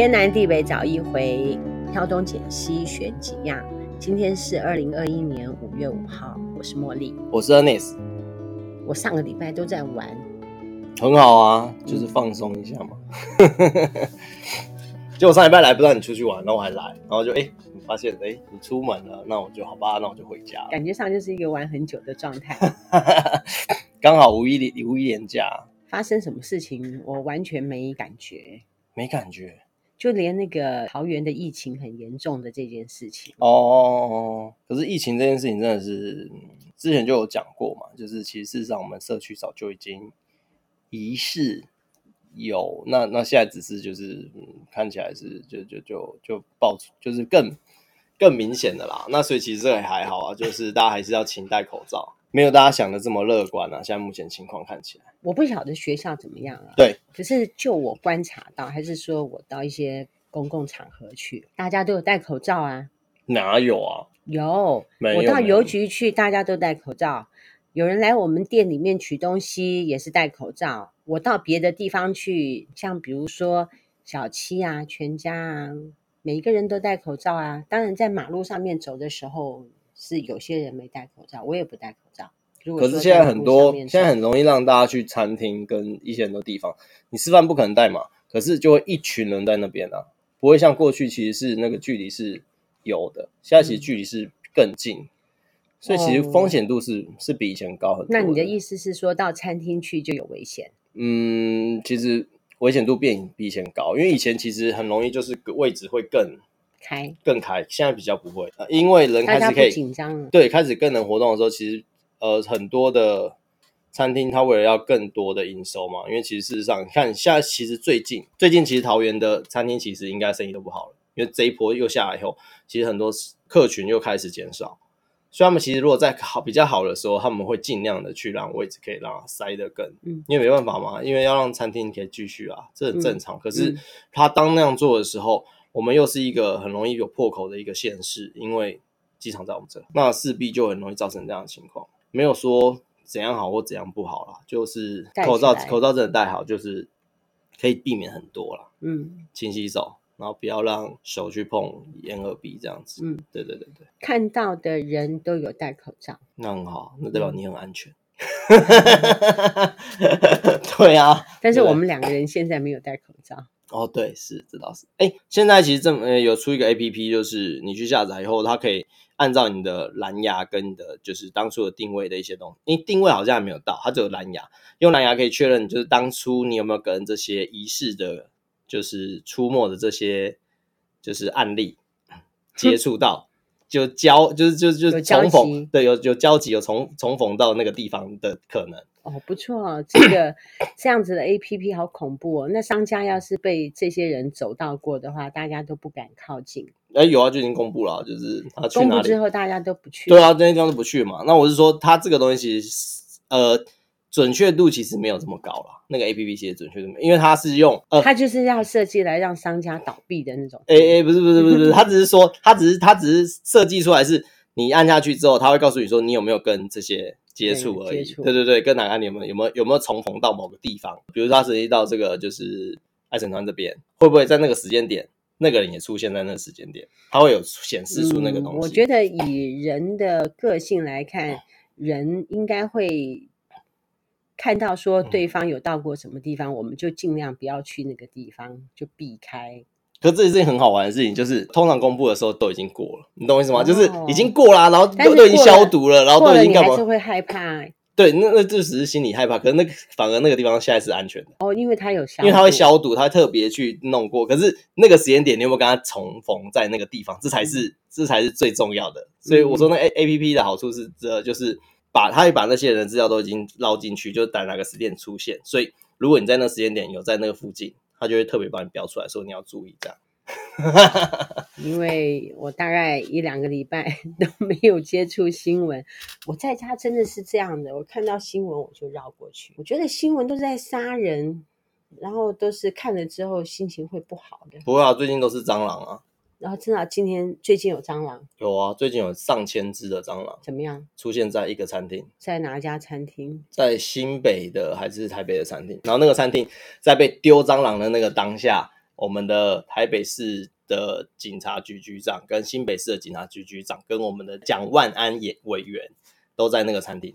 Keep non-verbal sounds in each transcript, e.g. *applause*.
天南地北找一回，挑东拣西选几样。今天是二零二一年五月五号，我是茉莉，我是 Ernest。我上个礼拜都在玩，很好啊，就是放松一下嘛。*laughs* 结果上礼拜来不让你出去玩，然后我还来，然后就哎、欸，你发现哎、欸，你出门了，那我就好吧，那我就回家。感觉上就是一个玩很久的状态。*laughs* 刚好五一连五一连假，发生什么事情我完全没感觉，没感觉，就连那个桃园的疫情很严重的这件事情哦。可是疫情这件事情真的是。之前就有讲过嘛，就是其实事实上我们社区早就已经疑似有，那那现在只是就是、嗯、看起来是就就就就爆出，就是更更明显的啦。那所以其实这也还好啊，就是大家还是要勤戴口罩，没有大家想的这么乐观啊。现在目前情况看起来，我不晓得学校怎么样啊。对，可是就我观察到，还是说我到一些公共场合去，大家都有戴口罩啊。哪有啊？有，有我到邮局去，大家都戴口罩。有人来我们店里面取东西，也是戴口罩。我到别的地方去，像比如说小七啊、全家啊，每一个人都戴口罩啊。当然，在马路上面走的时候，是有些人没戴口罩，我也不戴口罩。可是现在很多，现在很容易让大家去餐厅跟一些很多地方，你吃饭不可能戴嘛，可是就会一群人在那边啊，不会像过去其实是那个距离是。有的，现在其实距离是更近，嗯、所以其实风险度是、哦、是比以前高很多。那你的意思是说到餐厅去就有危险？嗯，其实危险度变比以前高，因为以前其实很容易就是位置会更开更开，现在比较不会，因为人开始可以紧张了，对，开始更能活动的时候，其实呃很多的餐厅它为了要更多的营收嘛，因为其实事实上你看现在其实最近最近其实桃园的餐厅其实应该生意都不好了。因为这一波又下来以后，其实很多客群又开始减少，所以他们其实如果在好比较好的时候，他们会尽量的去让位置可以让它塞得更，嗯，因为没办法嘛，因为要让餐厅可以继续啊，这很正常。嗯、可是他当那样做的时候，我们又是一个很容易有破口的一个县市，因为机场在我们这，那势必就很容易造成这样的情况。没有说怎样好或怎样不好啦，就是口罩口罩真的戴好，就是可以避免很多啦。嗯，勤洗手。然后不要让手去碰眼耳鼻这样子。嗯，对对对对。看到的人都有戴口罩，那很好，那代表你很安全。*laughs* 对啊，但是我们两个人现在没有戴口罩。哦，对，是，这倒是。哎，现在其实这么有出一个 APP，就是你去下载以后，它可以按照你的蓝牙跟你的就是当初的定位的一些东西，因为定位好像还没有到，它只有蓝牙，用蓝牙可以确认就是当初你有没有跟这些仪式的。就是出没的这些，就是案例 *laughs* 接触到，就交就是就就重逢，对，有有交集，有重重逢到那个地方的可能。哦，不错哦，这个这样子的 APP 好恐怖哦。那商家要是被这些人走到过的话，大家都不敢靠近。哎，有啊，就已经公布了，就是他去哪里公布之后，大家都不去。对啊，这些地方都不去嘛。那我是说，他这个东西其实呃。准确度其实没有这么高了，那个 A P P 其实准确度没，因为它是用呃，它就是要设计来让商家倒闭的那种。哎哎，不是不是不是不是，它只是说，它只是它只是设计出来是，你按下去之后，它会告诉你说你有没有跟这些接触而已。对，对对对，跟哪个案有没有有没有有没有重逢到某个地方？比如说他涉及到这个就是爱神团这边，会不会在那个时间点，那个人也出现在那个时间点，他会有显示出那个东西。嗯，我觉得以人的个性来看，人应该会。看到说对方有到过什么地方，嗯、我们就尽量不要去那个地方，就避开。可是这是件很好玩的事情，就是通常公布的时候都已经过了，你懂我意思吗？哦、就是已经过啦，然后都都已经消毒了，然后都已经干嘛？还是会害怕。对，那那就只是心里害怕，可是那个反而那个地方现在是安全的哦，因为它有消，因为它会消毒，它特别去弄过。可是那个时间点，你有没有跟他重逢在那个地方？这才是、嗯、这才是最重要的。所以我说那 A A P P 的好处是，这就是。把它会把那些人的资料都已经捞进去，就等哪个时间点出现。所以如果你在那个时间点有在那个附近，他就会特别帮你标出来，说你要注意这样。*laughs* 因为我大概一两个礼拜 *laughs* 都没有接触新闻，我在家真的是这样的。我看到新闻我就绕过去，我觉得新闻都在杀人，然后都是看了之后心情会不好的。不会啊，最近都是蟑螂啊。然后真的，今天最近有蟑螂？有啊，最近有上千只的蟑螂。怎么样？出现在一个餐厅，在哪一家餐厅？在新北的还是台北的餐厅？然后那个餐厅在被丢蟑螂的那个当下，我们的台北市的警察局局长、跟新北市的警察局局长、跟我们的蒋万安也委员都在那个餐厅。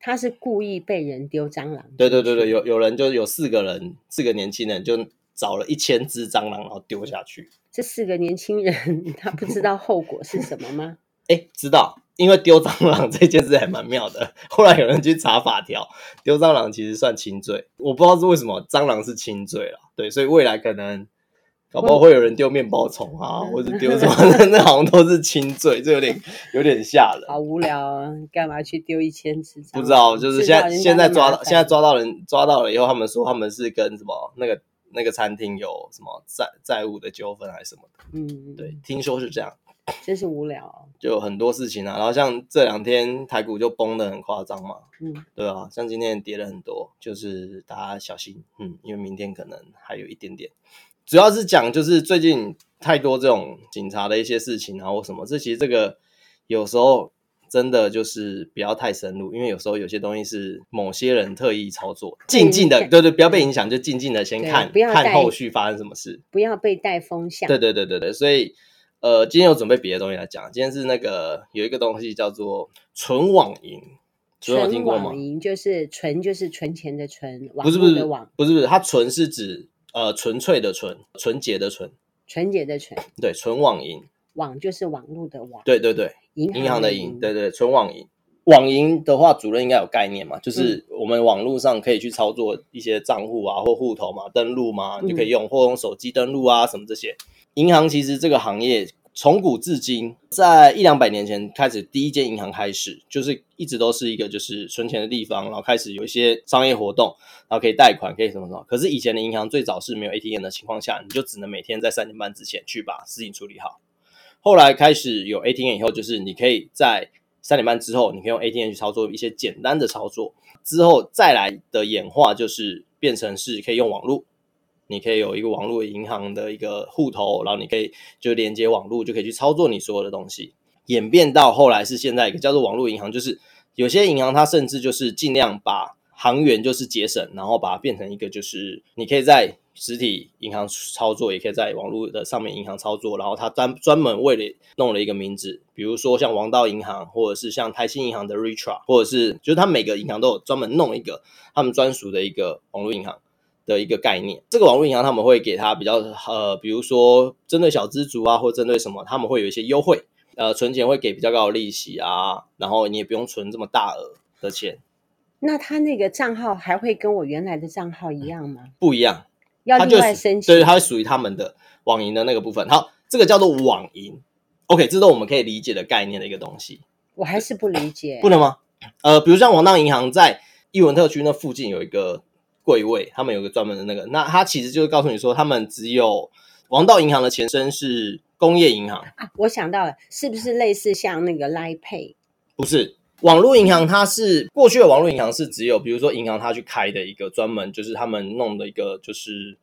他是故意被人丢蟑螂？对对对对，有有人就有四个人，四个年轻人就找了一千只蟑螂，然后丢下去。这四个年轻人他不知道后果是什么吗？*laughs* 哎，知道。因为丢蟑螂这件事还蛮妙的，*laughs* 后来有人去查法条，丢蟑螂其实算轻罪，我不知道是为什么，蟑螂是轻罪了，对，所以未来可能搞不好会有人丢面包虫啊，或者丢什么的，*laughs* 那好像都是轻罪，这有点有点吓人。好无聊啊，干嘛去丢一千只？不知道，就是现在现在抓到现在抓到人抓到了以后，他们说他们是跟什么那个那个餐厅有什么债债务的纠纷还是什么的，嗯，对，听说是这样。真是无聊，哦，就有很多事情啊。然后像这两天台股就崩的很夸张嘛，嗯，对啊，像今天跌了很多，就是大家小心，嗯，因为明天可能还有一点点。主要是讲就是最近太多这种警察的一些事情啊，或什么，这其实这个有时候真的就是不要太深入，因为有时候有些东西是某些人特意操作，静静的，对对，不要被影响，就静静的先看，不要看后续发生什么事，不要被带风向。对对对对对，所以。呃，今天有准备别的东西来讲。今天是那个有一个东西叫做纯网银，纯？网银就是纯，就是存钱的存，不是不是网，不是不是，它纯是指呃纯粹的纯，纯洁的纯，纯洁的纯，对，纯网银，网就是网络的网，对对对，银行的银，对对，纯网银。网银的话，主任应该有概念嘛，就是我们网络上可以去操作一些账户啊或户头嘛，登录嘛，你就可以用，或用手机登录啊什么这些。银行其实这个行业从古至今，在一两百年前开始，第一间银行开始，就是一直都是一个就是存钱的地方，然后开始有一些商业活动，然后可以贷款，可以什么什么。可是以前的银行最早是没有 ATM 的情况下，你就只能每天在三点半之前去把事情处理好。后来开始有 ATM 以后，就是你可以在三点半之后，你可以用 ATM 去操作一些简单的操作。之后再来的演化就是变成是可以用网络。你可以有一个网络银行的一个户头，然后你可以就连接网络，就可以去操作你所有的东西。演变到后来是现在一个叫做网络银行，就是有些银行它甚至就是尽量把行员就是节省，然后把它变成一个就是你可以在实体银行操作，也可以在网络的上面银行操作。然后它专专门为了弄了一个名字，比如说像王道银行，或者是像台新银行的 Ritra，或者是就是它每个银行都有专门弄一个他们专属的一个网络银行。的一个概念，这个网络银行他们会给他比较呃，比如说针对小资族啊，或针对什么，他们会有一些优惠，呃，存钱会给比较高的利息啊，然后你也不用存这么大额的钱。那他那个账号还会跟我原来的账号一样吗？不一样，要另外申请。对，它会属于他们的网银的那个部分。好，这个叫做网银。OK，这是我们可以理解的概念的一个东西。我还是不理解，不能吗？呃，比如像王道银行在伊文特区那附近有一个。柜位，他们有个专门的那个，那他其实就是告诉你说，他们只有王道银行的前身是工业银行啊。我想到了，是不是类似像那个 Line Pay？不是，网络银行它是过去的网络银行是只有，比如说银行它去开的一个专门，就是他们弄的一个，就是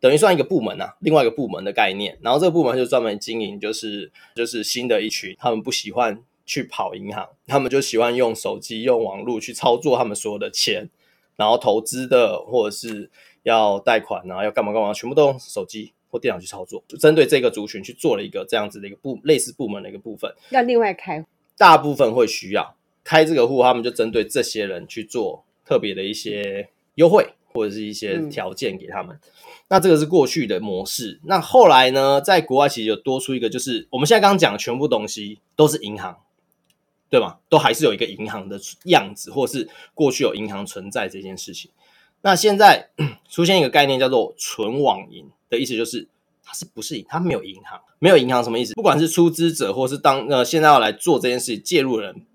等于算一个部门啊，另外一个部门的概念。然后这个部门就专门经营，就是就是新的一群，他们不喜欢去跑银行，他们就喜欢用手机、用网络去操作他们所有的钱。然后投资的或者是要贷款啊，要干嘛干嘛，全部都用手机或电脑去操作，就针对这个族群去做了一个这样子的一个部类似部门的一个部分。要另外开，大部分会需要开这个户，他们就针对这些人去做特别的一些优惠或者是一些条件给他们。嗯。那这个是过去的模式。那后来呢，在国外其实有多出一个，就是我们现在刚刚讲的全部东西都是银行。对吗？都还是有一个银行的样子，或是过去有银行存在这件事情。那现在 *clears throat* 出现一个概念叫做纯网银的意思，就是它是不是它没有银行，没有银行什么意思？不管是出资者，或是当呃现在要来做这件事情介入人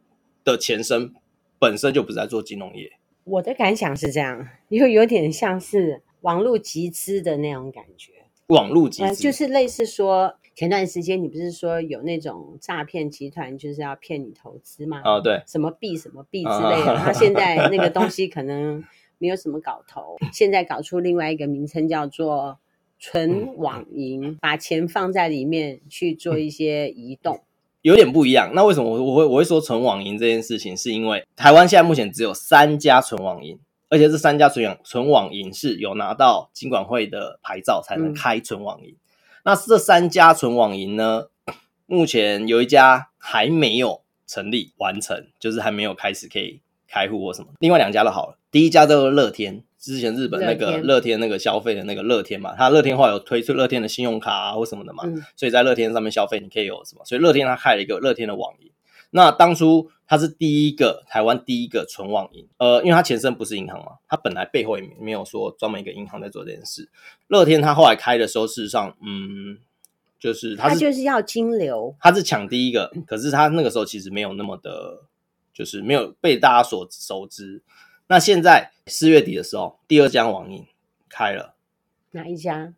的前身，本身就不是在做金融业。我的感想是这样，因为有点像是网络集资的那种感觉。网络集资、呃、就是类似说。前段时间你不是说有那种诈骗集团就是要骗你投资吗？哦，对，什么币什么币之类的。*laughs* 他现在那个东西可能没有什么搞头，现在搞出另外一个名称叫做纯网银，把钱放在里面去做一些移动，有点不一样。那为什么我我会我会说纯网银这件事情？是因为台湾现在目前只有三家纯网银，而且这三家纯网纯网银是有拿到金管会的牌照才能开纯网银。那这三家纯网银呢，*clears throat* 目前有一家还没有成立完成，就是还没有开始可以开户或什么。另外两家都好了，第一家叫做乐天，之前日本那个乐天那个消费的那个乐天嘛，它乐天话有推出乐天的信用卡啊或什么的嘛，嗯、所以在乐天上面消费你可以有什么，所以乐天它开了一个乐天的网银。那当初它是第一个台湾第一个纯网银，呃，因为它前身不是银行嘛，它本来背后也没有说专门一个银行在做这件事。乐天它后来开的时候，事实上，嗯，就是它是就是要金流，它是抢第一个，可是它那个时候其实没有那么的，就是没有被大家所熟知。那现在四月底的时候，第二家网银开了，哪一家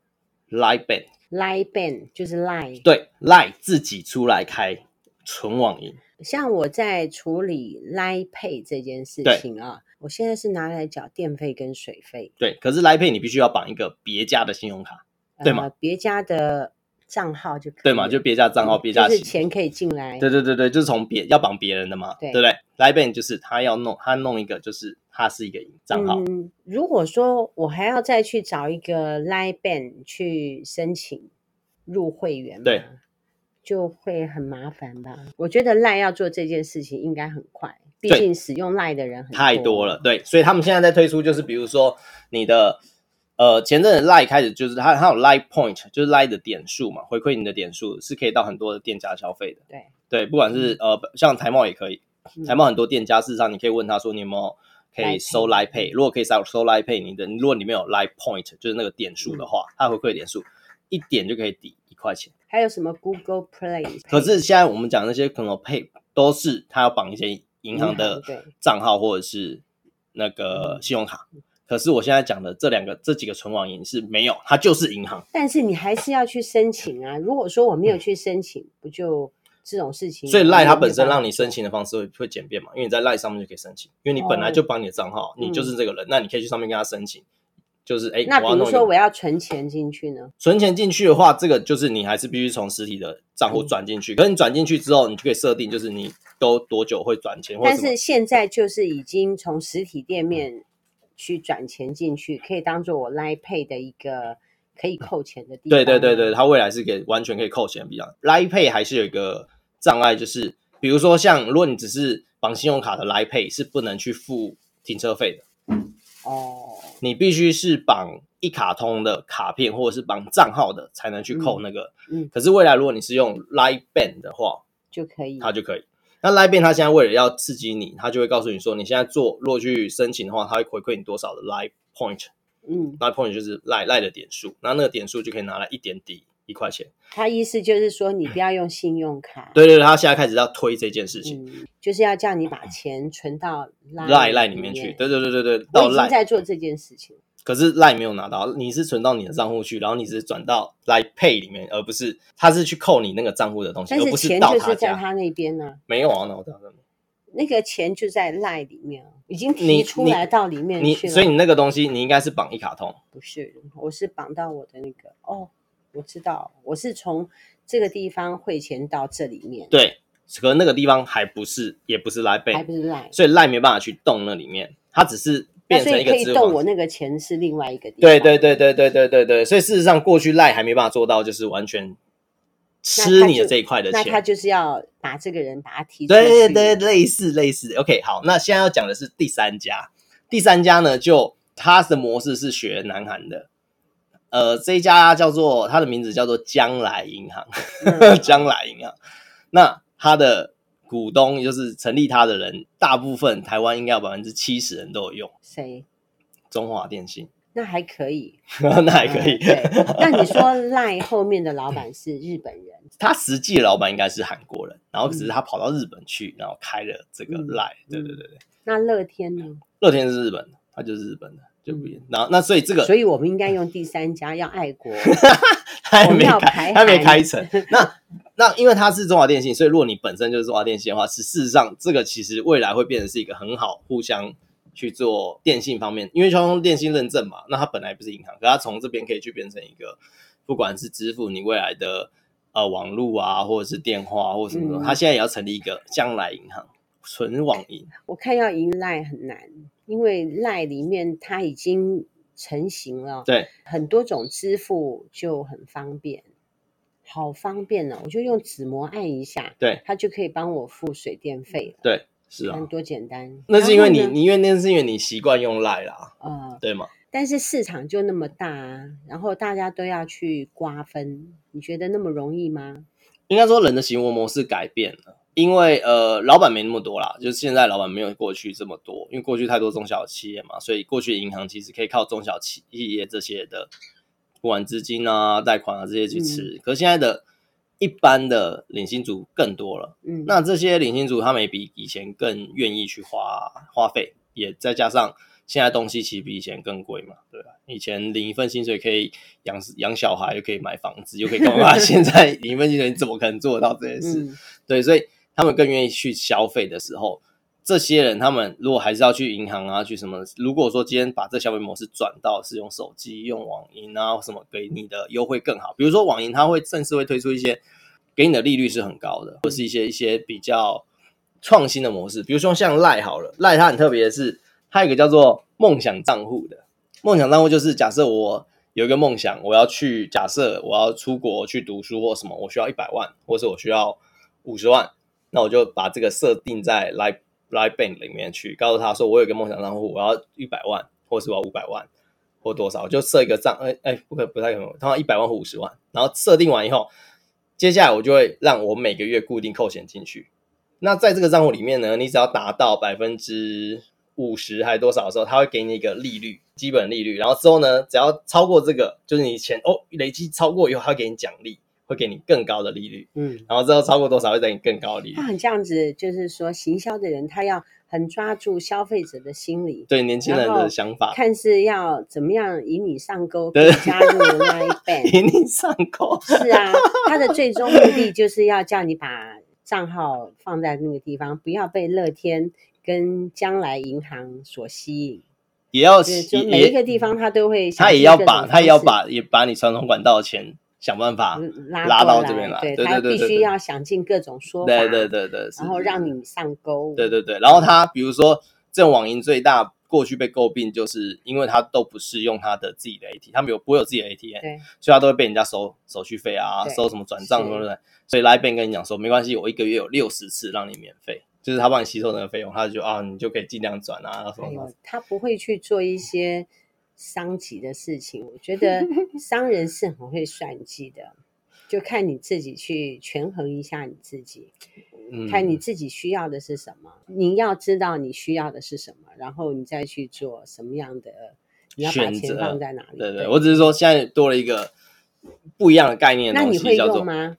？Line Bank，Line Bank 就是 Line，对，Line 自己出来开。纯网银，像我在处理 Line Pay 这件事情啊，我现在是拿来缴电费跟水费。对，可是 Line Pay 你必须要绑一个别家的信用卡，呃、对吗？别家的账号就可以。对嘛？就别家账号，别家就是钱可以进来。对对对对，就是从别要绑别人的嘛，对，对不对？Line Pay 就是他要弄，他弄一个就是他是一个账号。嗯，如果说我还要再去找一个 Line Bank 去申请入会员，对。就会很麻烦吧？我觉得赖要做这件事情应该很快，毕竟使用赖的人太多了。对，所以他们现在在推出，就是比如说你的呃前阵子 l i e 开始就是它它有 l i e Point，就是 l i e 的点数嘛，回馈你的点数是可以到很多的店家消费的。对对，不管是呃像台贸也可以，台贸很多店家事实上你可以问他说你有没有可以收 l i e Pay，如果可以收收赖 pay，你的如果你没有 l i e Point，就是那个点数的话，它回馈点数一点就可以抵一块钱。还有什么 Google Play？可是现在我们讲那些可能 Pay 都是它要绑一些银行的账号或者是那个信用卡。可是我现在讲的这两个这几个存网银是没有，它就是银行。但是你还是要去申请啊！*laughs* 如果说我没有去申请，不就这种事情？所以 Line 它本身让你申请的方式会会简便嘛？因为你在 Line 上面就可以申请，因为你本来就绑你的账号，你就是这个人，那你可以去上面跟他申请。就是哎，那比如说我要存钱进去呢？存钱进去的话，这个就是你还是必须从实体的账户转进去。嗯、可是你转进去之后，你就可以设定，就是你都多久会转钱。但是现在就是已经从实体店面去转钱进去，可以当做我 Line Pay 的一个可以扣钱的地方。对对对对，它未来是可以完全可以扣钱的地方。Line Pay 还是有一个障碍，就是比如说像如果你只是绑信用卡的 Line Pay 是不能去付停车费的。哦，你必须是绑一卡通的卡片，或者是绑账号的，才能去扣那个。嗯，嗯，可是未来如果你是用 Line Bank 的话，就可以，它就可以。那 Bank 它现在为了要刺激你，它就会告诉你说，你现在做，如果去申请的话，它会回馈你多少的 Line Point。嗯，Line Point 就是 Line Line 的点数，那那个点数就可以拿来一点抵。一块钱，他意思就是说你不要用信用卡。对对对，他现在开始要推这件事情，嗯、就是要叫你把钱存到 Line 里面去。对对对对对，我已经在做这件事情。可是 Line 没有拿到，你是存到你的账户去，然后你是转到 Line Pay 里面，而不是他是去扣你那个账户的东西，但是而不是到他就是在他那边呢、啊？没有啊，那我这样那个钱就在 Line 里面，已经提出来到里面去了。所以你那个东西，你应该是绑一卡通。不是，我是绑到我的那个哦。我知道，我是从这个地方汇钱到这里面。对，可那个地方还不是，也不是 Line Pay，还不是 Line，所以 Line 没办法去动那里面，它只是变成一个。所以可以动我那个钱是另外一个地方。对对对对对对对对，所以事实上过去 Line 还没办法做到，就是完全吃你的这一块的钱。那他就是要把这个人把他提出对对，类似类似。OK，好，那现在要讲的是第三家，第三家呢，就它的模式是学南韩的。呃，这一家叫做它的名字叫做将来银行，嗯、*laughs* 将来银行。那它的股东也就是成立他的人，大部分台湾应该有百分之七十人都有用。谁？中华电信。那还可以，*laughs* 那还可以。嗯、对。那你说 Line 后面的老板是 *laughs* 日本人？他实际的老板应该是韩国人，然后只是他跑到日本去，然后开了这个嗯。对对对对。那乐天呢？乐天是日本的，他就是日本的。就不一样，然后那所以这个，所以我们应该用第三家，要爱国，*laughs* 他还没开，还没开成。那那因为它是中华电信，所以如果你本身就是中华电信的话，是事实上这个其实未来会变成是一个很好互相去做电信方面，因为交通电信认证嘛，那它本来不是银行，可它从这边可以去变成一个，不管是支付你未来的呃网络啊，或者是电话或者什么的，它现在也要成立一个将来银行。纯网银。我看要赢赖很难，因为赖里面它已经成型了，对，很多种支付就很方便，好方便呢、哦。我就用指模按一下，对，它就可以帮我付水电费了。对，是啊，多简单。那是因为你，你因为那是因为你习惯用赖啦，呃，对吗？但是市场就那么大啊，然后大家都要去瓜分，你觉得那么容易吗？应该说人的行为模式改变了，因为呃，老板没那么多啦，就是现在老板没有过去这么多，因为过去太多中小企业嘛，所以过去银行其实可以靠中小企业这些的不管资金啊、贷款啊这些去吃，嗯、可是现在的一般的领薪族更多了，嗯，那这些领薪族他们也比以前更愿意去花花费，也再加上。现在东西其实比以前更贵嘛，对吧？以前领一份薪水可以养养小孩，又可以买房子，又可以干嘛？*laughs* 现在领一份薪水，你怎么可能做得到这件事？嗯、对，所以他们更愿意去消费的时候，这些人他们如果还是要去银行啊，去什么？如果说今天把这消费模式转到是用手机、用网银啊什么，给你的优惠更好。比如说网银，它会正式会推出一些给你的利率是很高的，或是一些一些比较创新的模式。比如说像赖好了，赖它很特别的是。还有一个叫做梦想账户的，梦想账户就是假设我有一个梦想，我要去假设我要出国去读书或什么，我需要一百万，或是我需要五十万，那我就把这个设定在 Live Live Bank 里面去，告诉他说我有个梦想账户，我要一百万，或是我要五百万或多少，就设一个账，哎哎，不可不太可能，他一百万或五十万，然后设定完以后，接下来我就会让我每个月固定扣钱进去，那在这个账户里面呢，你只要达到百分之五十还是多少的时候，他会给你一个利率，基本利率。然后之后呢，只要超过这个，就是你钱哦累积超过以后，他会给你奖励，会给你更高的利率。嗯，然后之后超过多少会给你更高的利率。他很这样子，就是说行销的人他要很抓住消费者的心理，对年轻人的想法，看是要怎么样引你上钩，对，加入 Line Bank，引你上钩。*laughs* 是啊，他的最终目的就是要叫你把账号放在那个地方，不要被乐天。跟将来银行所吸引，也要就每一个地方，他都会，他也要把，他也要把，也把你传统管道的钱想办法拉到这边来，对，对对必须要想尽各种说法，对对对对，然后让你上钩，对对对，然后他比如说这种网银最大过去被诟病，就是因为他都不是用他的自己的 ATM，他们有不会有自己的 ATM，对，所以他都会被人家收手续费啊，收什么转账什么的，所以 Line Bank 跟你讲说没关系，我一个月有六十次让你免费。就是他帮你吸收那个费用，他就啊，你就可以尽量转啊什么什么。他不会去做一些伤己的事情。我觉得 *laughs* 商人是很会算计的，就看你自己去权衡一下你自己，嗯，看你自己需要的是什么。你要知道你需要的是什么，然后你再去做什么样的，你要把钱放在哪里？对，对对，我只是说现在多了一个不一样的概念的东西，那你会用吗？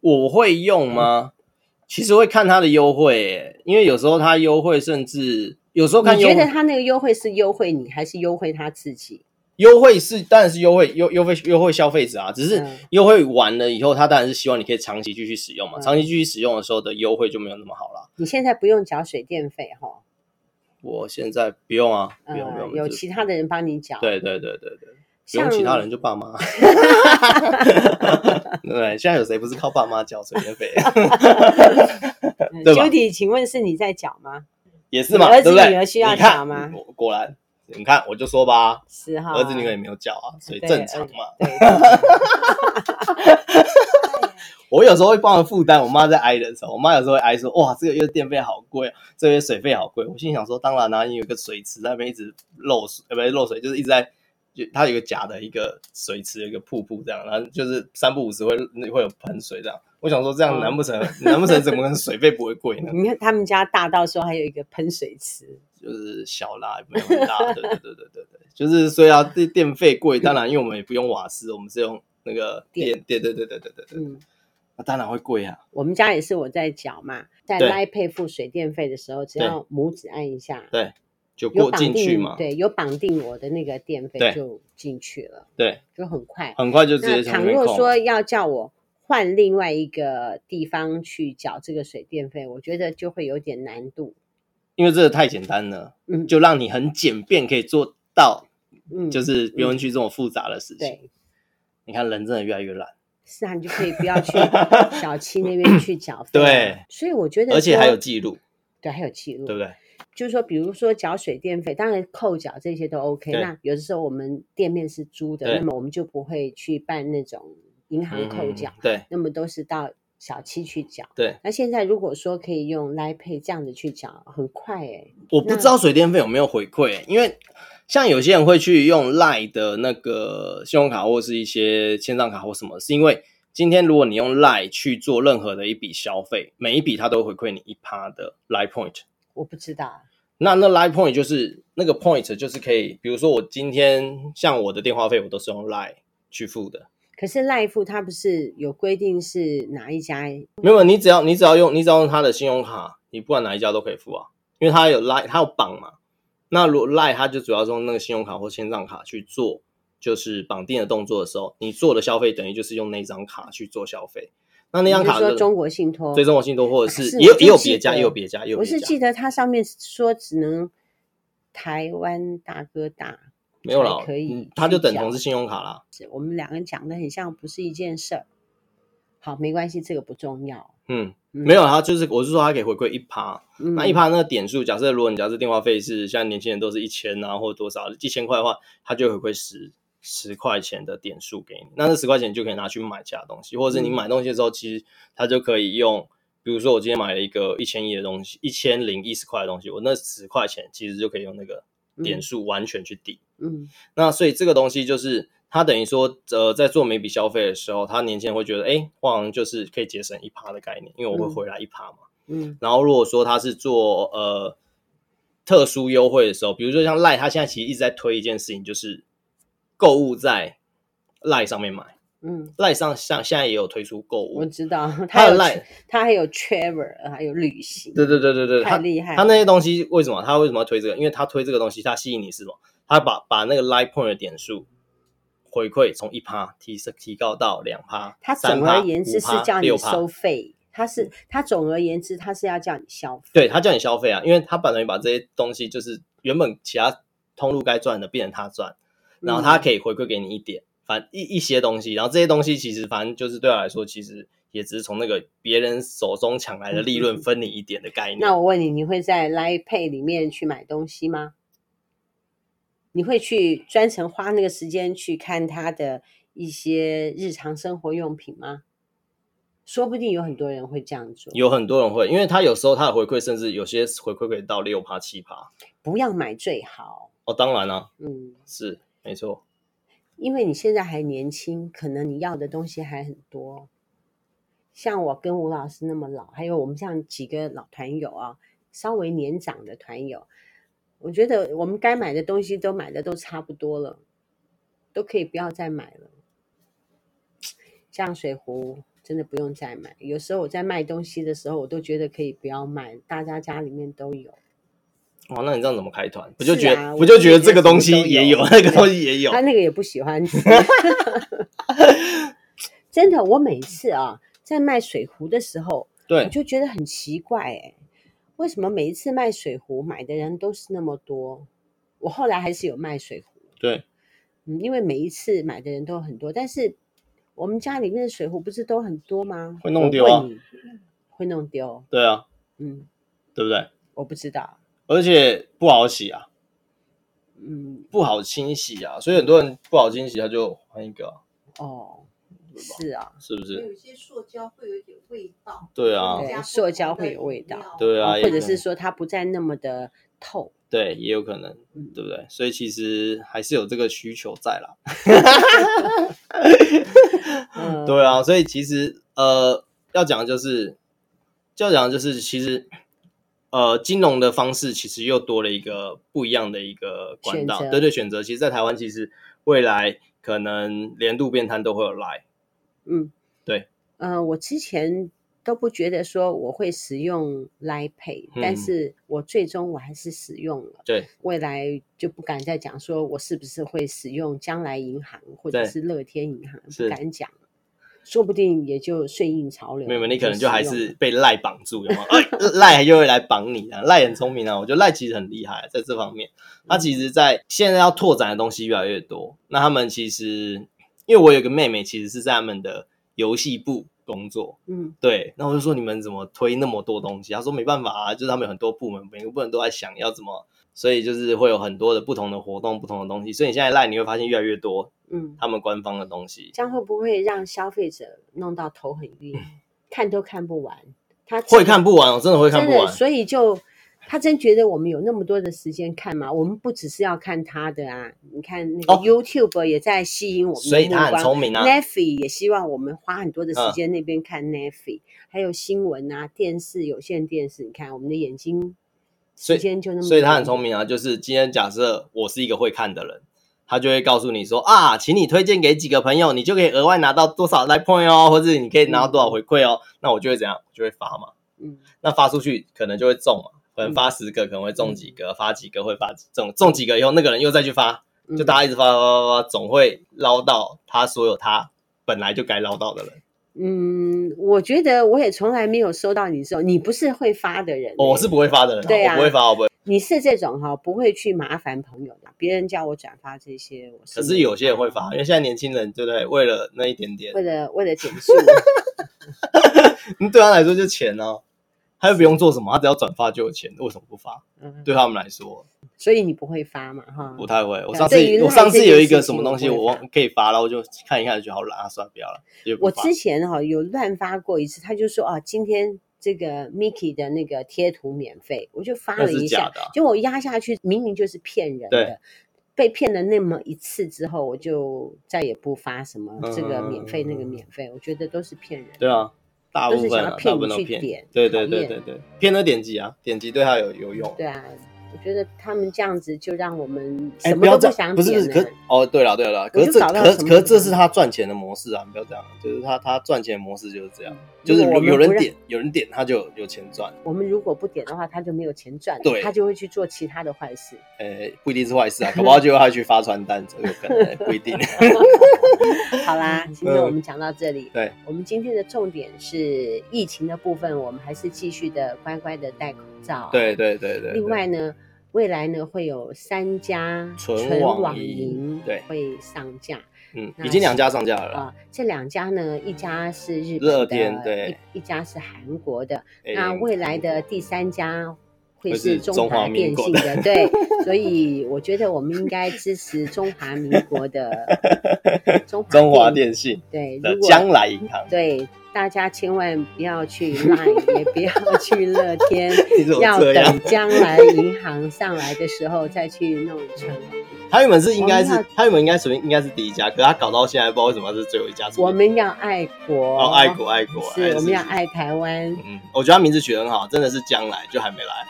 我会用吗？嗯其实会看它的优惠，因为有时候它优惠，甚至有时候。你觉得他那个优惠是优惠你，还是优惠他自己？优惠是当然是优惠优优惠优惠消费者啊，只是优惠完了以后，他当然是希望你可以长期继续使用嘛。长期继续使用的时候的优惠就没有那么好了。你现在不用缴水电费哈？我现在不用啊，不用不用，有其他的人帮你缴。对对对对对。不用其他人就爸妈，*laughs* *laughs* 对，现在有谁不是靠爸妈缴水电费？？*laughs* Judy，请问是你在缴吗？也是嘛，儿子女儿需要吵吗？果然，你看我就说吧，是哈，儿子女儿也没有叫啊，所以正常嘛。*laughs* 我有时候会帮着负担，我妈在挨的时候，我妈有时候会挨说：“哇，这个月电费好贵，这个月水费好贵。”我心想说：“当然啦，你有个水池在那边一直漏水，呃，不是漏水，就是一直在。”就它有一个假的一个水池，有一个瀑布这样，然后就是三不五时会会有喷水这样。我想说这样难不成、哦、难不成怎么可能水费不会贵呢？*laughs* 你看他们家大到说还有一个喷水池，就是小啦，也没有很大。对对对对对对，就是所以啊，电电费贵，当然因为我们也不用瓦斯，我们是用那个电电，对对对对对对对，嗯，那当然会贵啊。我们家也是我在缴嘛，在 Line Pay 付水电费的时候，只要拇指按一下，对。就过进去嘛，对，有绑定我的那个电费就进去了，对，就很快，很快就直接。倘若说要叫我换另外一个地方去缴这个水电费，我觉得就会有点难度，因为这个太简单了，嗯，就让你很简便可以做到，嗯，就是不用去这种复杂的事情。对，你看人真的越来越懒，是啊，你就可以不要去 *laughs* 小七那边去缴费，对，所以我觉得，而且还有记录。对，还有记录，对不对？就是说，比如说缴水电费，当然扣缴这些都 OK。那有的时候我们店面是租的，那么我们就不会去办那种银行扣缴，嗯、对，那么都是到小七去缴。对，那现在如果说可以用 Line Pay 这样子去缴，很快哎、欸。我不知道水电费有没有回馈、欸，因为像有些人会去用 Line 的那个信用卡或是一些线上卡或什么，是因为今天如果你用 Line 去做任何的一笔消费，每一笔它都会回馈你一趴的 Line Point。我不知道，那那 Line Point 就是那个 Point，就是可以，比如说我今天像我的电话费，我都是用 Line 去付的。可是 Line 付它不是有规定是哪一家？没有，你只要你只要用你只要用他的信用卡，你不管哪一家都可以付啊，因为它有 Line，它有绑嘛。那如果 Line 它就主要是用那个信用卡或千账卡去做，就是绑定的动作的时候，你做的消费等于就是用那张卡去做消费。那那张卡是说中国信托，对中国信托，或者是，是也有也有别家，也有别家，也有别家。我是记得它上面说只能台湾大哥大，没有了，可以，它就等同是信用卡啦。我们两个人讲的很像，不是一件事儿。好，没关系，这个不重要。嗯，没有，它就是我是说它可以回馈一趴，嗯、那一趴那个点数，假设如果你假设电话费是像年轻人都是一千啊，或者多少一千块的话，它就会回馈十。十块钱的点数给你，那这十块钱就可以拿去买其他东西，或者是你买东西的时候，其实他就可以用，比如说我今天买了一个一千一的东西，一千零一十块的东西，我那十块钱其实就可以用那个点数完全去抵。嗯，那所以这个东西就是它等于说，呃，在做每笔消费的时候，他年轻人会觉得，哎，好像就是可以节省一趴的概念，因为我会回来一趴嘛。嗯，然后如果说他是做呃特殊优惠的时候，比如说像赖，他现在其实一直在推一件事情，就是。购物在 Line 上面买，嗯，Line 上像现在也有推出购物，我知道，他有 Line，他还有 Travel，还有旅行，对对对对对，太厉害。他那些东西为什么？他为什么要推这个？因为他推这个东西，他吸引你是什么？他把把那个 Line Point 的点数回馈从一趴提升提高到两趴，他总而言之是叫你收费，他是他总而言之他是要叫你消费，对他叫你消费啊，因为他本来把这些东西就是原本其他通路该赚的变成他赚。然后他可以回馈给你一点，反一一些东西，然后这些东西其实反正就是对我来说，其实也只是从那个别人手中抢来的利润分你一点的概念。那我问你，你会在 Line Pay 里面去买东西吗？你会去专程花那个时间去看他的一些日常生活用品吗？说不定有很多人会这样做。有很多人会，因为他有时候他的回馈甚至有些回馈可以到六趴七趴。不要买最好。哦，当然了，啊，嗯，是。没错，因为你现在还年轻，可能你要的东西还很多。像我跟吴老师那么老，还有我们像几个老团友啊，稍微年长的团友，我觉得我们该买的东西都买的都差不多了，都可以不要再买了。像水壶真的不用再买。有时候我在卖东西的时候，我都觉得可以不要卖，大家家里面都有。哦，那你这样怎么开团？我就觉得、啊、不就觉得这个东西也有，*laughs* 那个东西也有，他那个也不喜欢吃。*laughs* 真的，我每次啊在卖水壶的时候，对，我就觉得很奇怪哎，为什么每一次卖水壶买的人都是那么多？我后来还是有卖水壶，对，嗯，因为每一次买的人都很多，但是我们家里面的水壶不是都很多吗？会弄丢啊，会弄丢，对啊，嗯，对不对？我不知道。而且不好洗啊，嗯，不好清洗啊，所以很多人不好清洗，他就换一个、啊。哦，是啊，是不是？有些塑胶会有点味道。对啊，对，塑胶会有味道。对啊，或者是说它不再那么的透。对，也有可能，对不对？所以其实还是有这个需求在啦。*laughs* 对啊，所以其实呃，要讲的就是，要讲的就是其实。呃，金融的方式其实又多了一个不一样的一个管道，对对，选择。其实，在台湾，其实未来可能连路边摊都会有 Line。嗯，对。呃，我之前都不觉得说我会使用 Line Pay，嗯，但是我最终我还是使用了。对。未来就不敢再讲说我是不是会使用将来银行或者是乐天银行，不敢讲。说不定也就顺应潮流。没有，你可能就还是被赖绑住，有吗？赖又会来绑你啊！赖很聪明啊，我觉得赖其实很厉害，在这方面，他其实，在现在要拓展的东西越来越多。那他们其实，因为我有个妹妹，其实是在他们的游戏部工作。嗯，对，那我就说你们怎么推那么多东西？他说没办法啊，就是他们有很多部门，每个部门都在想要怎么，所以就是会有很多的不同的活动、不同的东西。所以你现在 LINE 你会发现越来越多，嗯，他们官方的东西，这样会不会让消费者弄到头很晕，*laughs* 看都看不完？他会看不完，我真的会看不完，所以就。他真觉得我们有那么多的时间看吗？我们不只是要看他的啊，你看那个 YouTube 也在吸引我们所以他很聪明啊。Netflix 也希望我们花很多的时间那边看嗯、还有新闻啊、电视、有线电视，你看我们的眼睛时间就那么多。所以他很聪明啊，就是今天假设我是一个会看的人，他就会告诉你说啊，请你推荐给几个朋友，你就可以额外拿到多少 Like Point 哦，或者你可以拿到多少回馈哦、嗯。那我就会怎样？就会发嘛。嗯，那发出去可能就会中嘛。可能发十个，可能会中几个；发几个会发中，中几个以后，那个人又再去发，就大家一直发发发发，总会捞到他所有他本来就该捞到的人。嗯，我觉得我也从来没有收到你说你不是会发的人、欸哦，我是不会发的人，对啊，我不会发，我不会。你是这种哈，不会去麻烦朋友的，别人叫我转发这些，我是。可是有些人会发，因为现在年轻人对不对？为了那一点点，为了为了减 *laughs* 速，对他来说就钱哦。他又不用做什么，他只要转发就有钱，为什么不发？嗯，对他们来说，所以你不会发嘛？哈，不太会。我上次我上次有一个什么东西，我忘可以发了，我就看一看，就好懒啊，算了，不要了。我之前哈有乱发过一次，他就说啊，今天这个 Miki 的那个贴图免费，我就发了一下，结果我压下去，明明就是骗人的，被骗了那么一次之后，我就再也不发什么这个免费那个免费，我觉得都是骗人。对啊。大部分啊，大部分都骗，对对对对对，骗了点击啊，点击对他有有用。对啊。我觉得他们这样子就让我们什么都不想点了。欸、不，不是不是，可哦，对了对了，可是这可是可是这是他赚钱的模式啊！你不要这样，就是他他赚钱的模式就是这样，就是有有人点有人点他就有钱赚。我们如果不点的话，他就没有钱赚，对，他就会去做其他的坏事。呃、欸，不一定是坏事啊，搞不好就他去发传单，这个可能不一定。*laughs* 好啦，今天我们讲到这里。对，我们今天的重点是疫情的部分，我们还是继续的乖乖的戴口罩。对对对对。另外呢。未来呢，会有三家纯网银对会上架，嗯，已经两家上架了啊、呃。这两家呢，一家是日本的，对，一一家是韩国的。那未来的第三家会是中华电信的，对。所以我觉得我们应该支持中华民国的 *laughs* 中华中华电信，对，如果将来银行，对。大家千万不要去 Line，*laughs* 也不要去乐天，*laughs* 要等将来银行上来的时候再去弄成。他原本是应该是，他原本应该属于应该是第一家，可是他搞到现在不知道为什么是最后一家。我们要爱国，哦，爱国爱国，是，我们要爱台湾。嗯，我觉得他名字取得很好，真的是将来就还没来。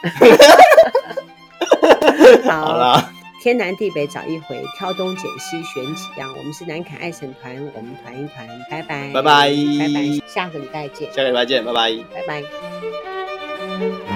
*laughs* 好，好啦。天南地北找一回，挑东拣西选几样。我们是南凯爱神团，我们团一团，拜拜，拜拜，拜拜，下个礼拜见，下个礼拜见，拜拜，拜拜。